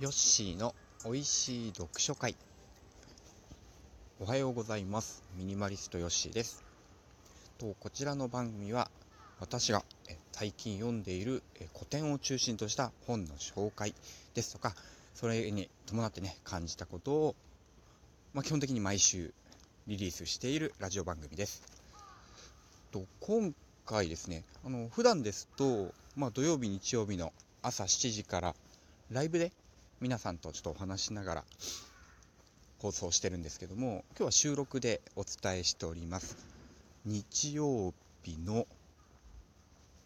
ヨッシーの美味しい読書会。おはようございます。ミニマリストヨッシーです。とこちらの番組は私が最近読んでいる古典を中心とした本の紹介ですとかそれに伴ってね感じたことを、まあ、基本的に毎週リリースしているラジオ番組です。と今回ですねあの普段ですと、まあ、土曜日日曜日の朝7時からライブで皆さんとちょっとお話しながら放送してるんですけども今日は収録でお伝えしております。日曜日の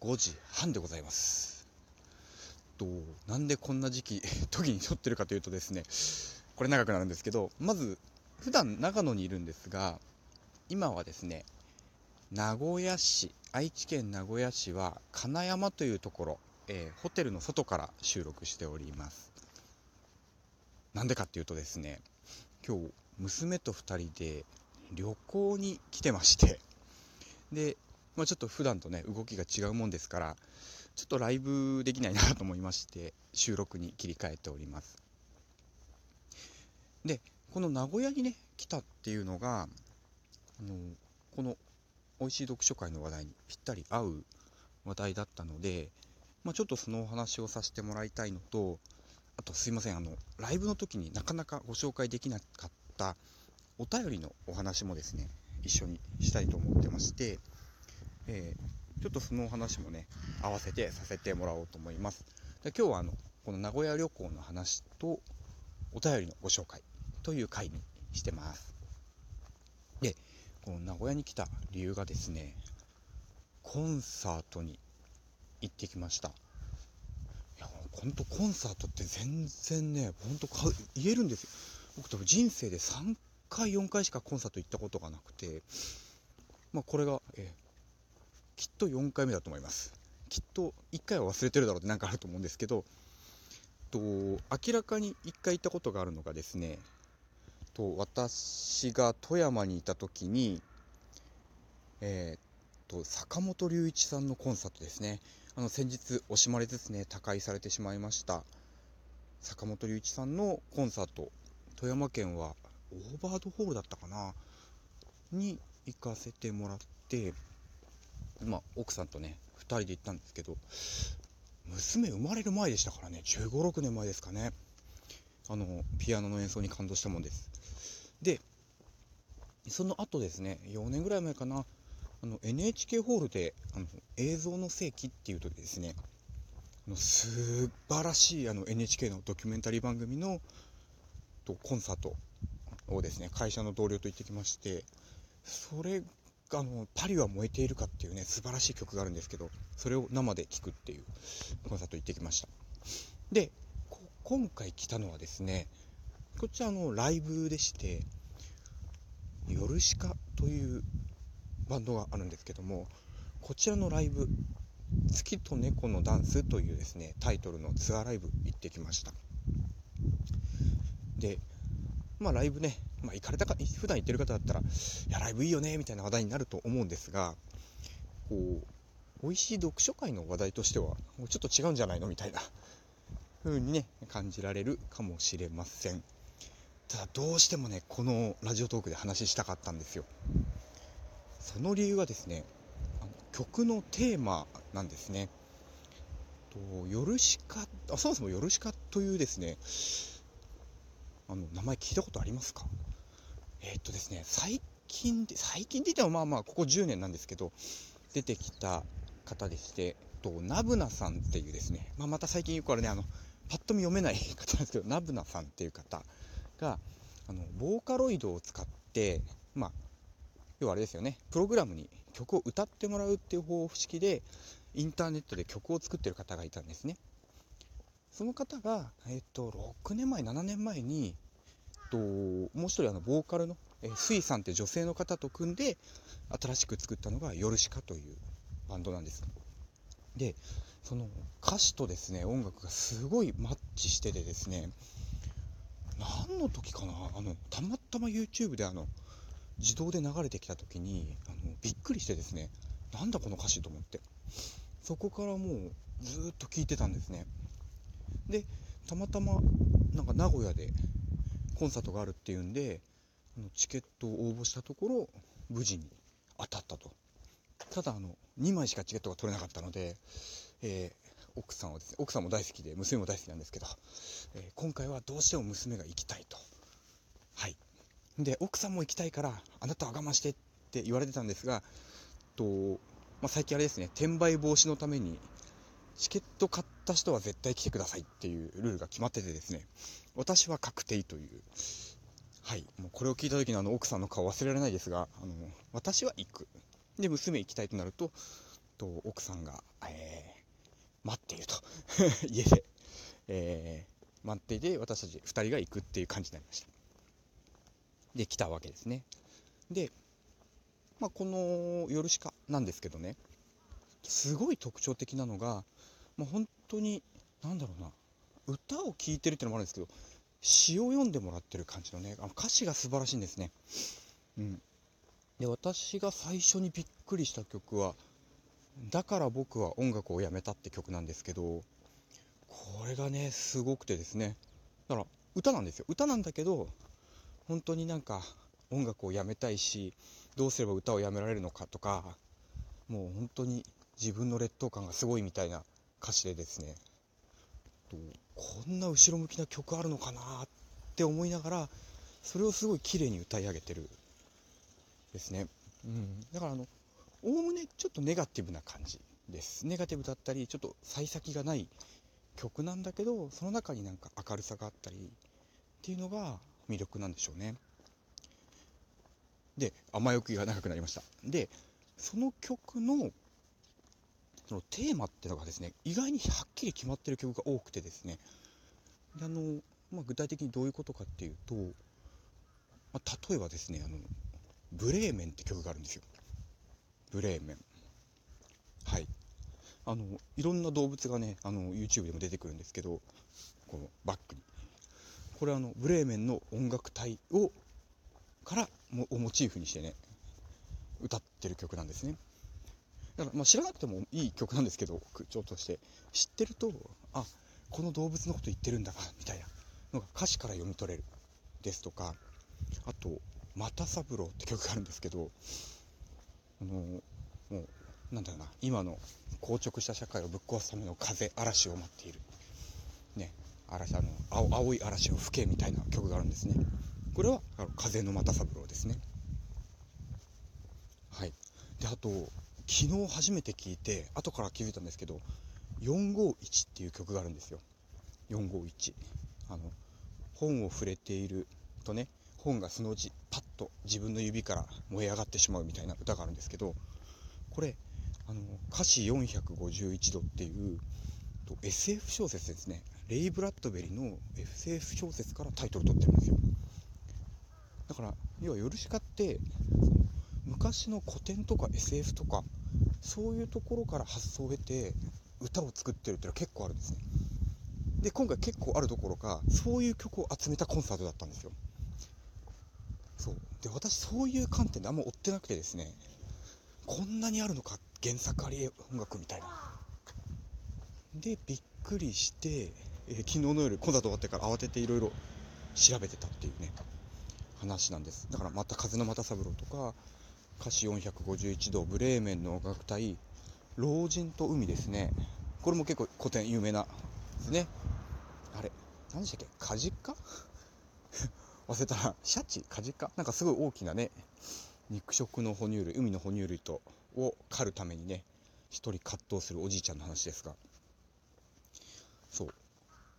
5時半でございます。となんでこんな時期時に撮ってるかというとですねこれ長くなるんですけどまず普段長野にいるんですが今はですね名古屋市愛知県名古屋市は金山というところ、えー、ホテルの外から収録しております。なんでかっていうとですね今日娘と2人で旅行に来てましてで、まあ、ちょっと普段とね動きが違うもんですからちょっとライブできないなと思いまして収録に切り替えております。でこの名古屋にね来たっていうのがあのこの美味しい読書会の話題にぴったり合う話題だったので、まあ、ちょっとそのお話をさせてもらいたいのとあとすいませんあのライブの時になかなかご紹介できなかったお便りのお話もですね一緒にしたいと思ってまして、えー、ちょっとそのお話もね合わせてさせてもらおうと思います。で今日はあのこの名古屋旅行の話とお便りのご紹介という回にしてます。でこの名古屋に来た理由がですねコンサートに行ってきました。本当コンサートって全然ね本当言えるんですよ。僕多分人生で3回4回しかコンサート行ったことがなくてまあこれが、え、きっと4回目だと思います。きっと1回は忘れてるだろうって何かあると思うんですけどと明らかに1回行ったことがあるのがですねと私が富山にいた時にえー、っと坂本龍一さんのコンサートですね。あの先日惜しまれつつね他界されてしまいました坂本龍一さんのコンサート富山県はオーバードホールだったかなに行かせてもらってまあ奥さんとね2人で行ったんですけど娘生まれる前でしたからね1 5 6年前ですかね。あのピアノの演奏に感動したもんです。でその後ですね4年ぐらい前かなあの NHK ホールであの映像の世紀っていう時ですねあの素晴らしいあの NHK のドキュメンタリー番組のとコンサートをですね会社の同僚と行ってきましてそれあのパリは燃えているかっていうね素晴らしい曲があるんですけどそれを生で聴くっていうコンサート行ってきました。で今回来たのはですねこっちはあのライブでして「ヨルシカ」というバンドがあるんですけどもこちらのライブ「月と猫のダンス」というですねタイトルのツアーライブ行ってきました。でまあライブね、まあ、行かれたか普段行ってる方だったら「いやライブいいよね」みたいな話題になると思うんですがこう美味しい読書会の話題としてはもうちょっと違うんじゃないの？みたいな風にね感じられるかもしれません。ただどうしてもねこのラジオトークで話したかったんですよ。その理由はですねあの曲のテーマなんですね。とヨルシカあそもそもヨルシカというですねあの名前聞いたことありますか？えー、っとですね最近で最近で言ってもまあまあここ10年なんですけど出てきた方でしてとナブナさんっていうですね、まあ、また最近よくあれねあのパッと見読めない方なんですけどナブナさんっていう方があのボーカロイドを使ってまあ要はあれですよね。プログラムに曲を歌ってもらうっていう方式でインターネットで曲を作ってる方がいたんですね。その方が、えっと、6年前7年前に、えっと、もう一人あのボーカルの、えスイさんって女性の方と組んで新しく作ったのがヨルシカというバンドなんです。でその歌詞とですね音楽がすごいマッチしててですね何の時かなあのたまたま YouTube であの自動で流れてきた時にあのびっくりしてですねなんだこの歌詞と思って。そこからもうずっと聴いてたんですね。でたまたまなんか名古屋でコンサートがあるっていうんでチケットを応募したところ無事に当たったと。ただあの2枚しかチケットが取れなかったので、えー、奥さんはですね奥さんも大好きで娘も大好きなんですけど、えー、今回はどうしても娘が行きたいと。はい。で奥さんも行きたいからあなたは我慢してって言われてたんですがと、まあ、最近あれですね転売防止のためにチケット買った人は絶対来てくださいっていうルールが決まっててですね私は確定という。はいもうこれを聞いた時のあの奥さんの顔忘れられないですがあの私は行く。で娘行きたいとなるとと奥さんが、えー、待っていると。家で、えー、待っていて私たち2人が行くっていう感じになりました。で来たわけですね。で、まあ、このヨルシカなんですけどねすごい特徴的なのが、まあ、本当に何だろうな歌を聴いてるっていうのもあるんですけど詩を読んでもらってる感じのねあの歌詞が素晴らしいんですね、うん、で私が最初にびっくりした曲は「だから僕は音楽をやめた」って曲なんですけどこれがねすごくてですね。だから歌なんですよ。歌なんだけど本当になんか音楽をやめたいしどうすれば歌をやめられるのかとかもう本当に自分の劣等感がすごいみたいな歌詞でですねこんな後ろ向きな曲あるのかなって思いながらそれをすごい綺麗に歌い上げてるですね、うん、だからあのおおむねちょっとネガティブな感じです。ネガティブだったりちょっと幸先がない曲なんだけどその中になんか明るさがあったりっていうのが魅力なんでしょうね。で雨よが長くなりました。でその曲のそのテーマってのがですね意外にはっきり決まってる曲が多くてですね。であの、まあ、具体的にどういうことかっていうと、まあ、例えばですねあのブレーメンって曲があるんですよ。ブレーメン。はい。あのいろんな動物がねあの YouTube でも出てくるんですけどこのバックに。これあのブレーメンの音楽隊をからもモチーフにしてね歌ってる曲なんですね。だからまあ知らなくてもいい曲なんですけど口調として。知ってるとあこの動物のこと言ってるんだなみたいなのが歌詞から読み取れるですとか。あと又三郎って曲があるんですけどあのもうなんだろうな今の硬直した社会をぶっ壊すための風嵐を待っている。嵐あの青青い嵐を吹けみたいな曲があるんですね。これはあの風の又三郎ですね。はい。であと昨日初めて聞いて後から気づいたんですけど451っていう曲があるんですよ。451あの本を触れているとね本がそのうちパッと自分の指から燃え上がってしまうみたいな歌があるんですけどこれあの歌詞451度っていう SF 小説ですね。レイ・ブラッドベリーの SF 小説からタイトル取ってるんですよ。だから要はヨルシカって昔の古典とか SF とかそういうところから発想を得て歌を作ってるっていうのは結構あるんですね。で今回結構あるどころかそういう曲を集めたコンサートだったんですよ。そう。で私そういう観点であんま追ってなくてですねこんなにあるのか原作あり音楽みたいな。でびっくりして、えー、昨日の夜コンサート終わってから慌てていろいろ調べてたっていうね話なんです。だからまた風の又三郎とか歌詞451度ブレーメンの音楽隊老人と海ですね。これも結構古典有名なですね。あれ何でしたっけ？カジカ忘れたらシャチ？カジカなんかすごい大きなね肉食の哺乳類海の哺乳類とを狩るためにね一人葛藤するおじいちゃんの話ですが。そう。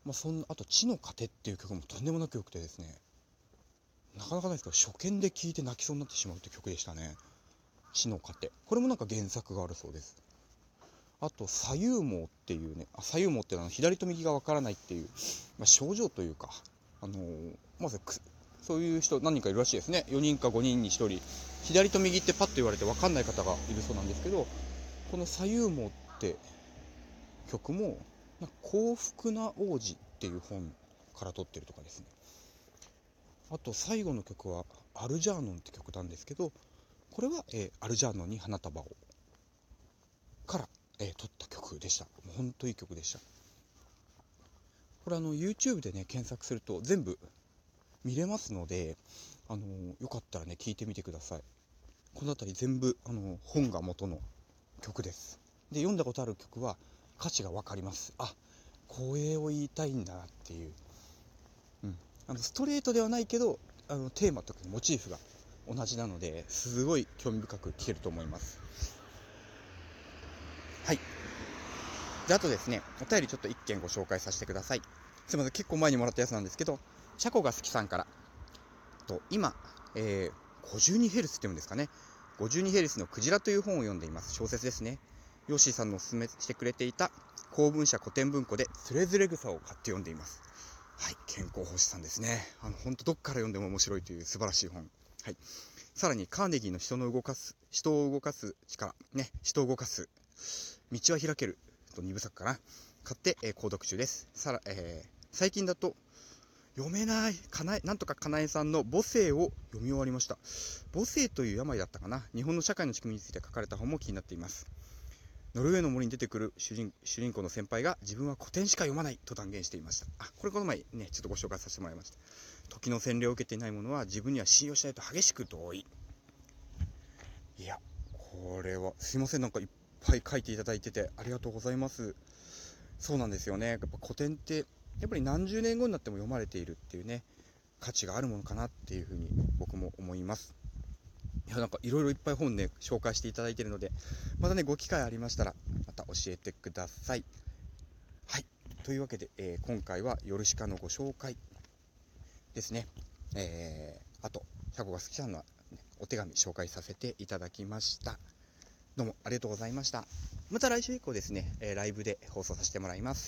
まあそんなあと「地の糧」っていう曲もとんでもなく良くてですね。なかなかないですけど初見で聴いて泣きそうになってしまうって曲でしたね「地の糧」これもなんか原作があるそうです。あと左右網っていうね。あ左右網っていうのは左と右がわからないっていう、まあ、症状というかあのー、まずそういう人何人かいるらしいですね。4人か5人に1人。左と右ってパッと言われて分かんない方がいるそうなんですけどこの「左右網」って曲も「幸福な王子」っていう本から取ってるとかですね。あと最後の曲は「アルジャーノン」って曲なんですけどこれは、えー、アルジャーノンに花束をから、えー、撮った曲でした。もうほんといい曲でした。これあの YouTube でね検索すると全部見れますのであのよかったらね聞いてみてください。この辺り全部あの本が元の曲です。で読んだことある曲は歌詞が分かります。あこれを言いたいんだなっていう、うん、あのストレートではないけどあのテーマとかモチーフが同じなのですごい興味深く聴けると思います。はい。であとですねお便りちょっと1件ご紹介させてください。すいません結構前にもらったやつなんですけどチャコが好きさんから。と今、えー、52ヘルツって言うんですかね。52ヘルツのクジラという本を読んでいます。小説ですね。ヨッシーさんのおすすめしてくれていた公文社古典文庫でつれづれ草を買って読んでいます。はい健康星さんですね。あの本当どっから読んでも面白いという素晴らしい本。はい。さらにカーネギーの人の動かす人を動かす力。ね人を動かす。道は開けると2部作かな。買って、えー、購読中です。さら、えー、最近だと読めない、かなえ、なんとかかなえさんの母性を読み終わりました。母性という病だったかな。日本の社会の仕組みについて書かれた本も気になっています。ノルウェーの森に出てくる主人主人公の先輩が自分は古典しか読まないと断言していました。あ、これこの前ね、ちょっとご紹介させてもらいました。時の洗礼を受けていないものは自分には信用しないと激しく同意。いや、これは、すいません、なんかいっぱい書いていただいててありがとうございます。そうなんですよね。やっぱ古典ってやっぱり何十年後になっても読まれているっていうね価値があるものかなっていうふうに僕も思いますいやなんかいろいろいっぱい本ね紹介していただいているのでまたねご機会ありましたらまた教えてください。はい。というわけで、えー、今回はヨルシカのご紹介ですね。えー、あとシャコが好きさんの、ね、お手紙紹介させていただきました。どうもありがとうございました。また来週以降ですね、えー、ライブで放送させてもらいます。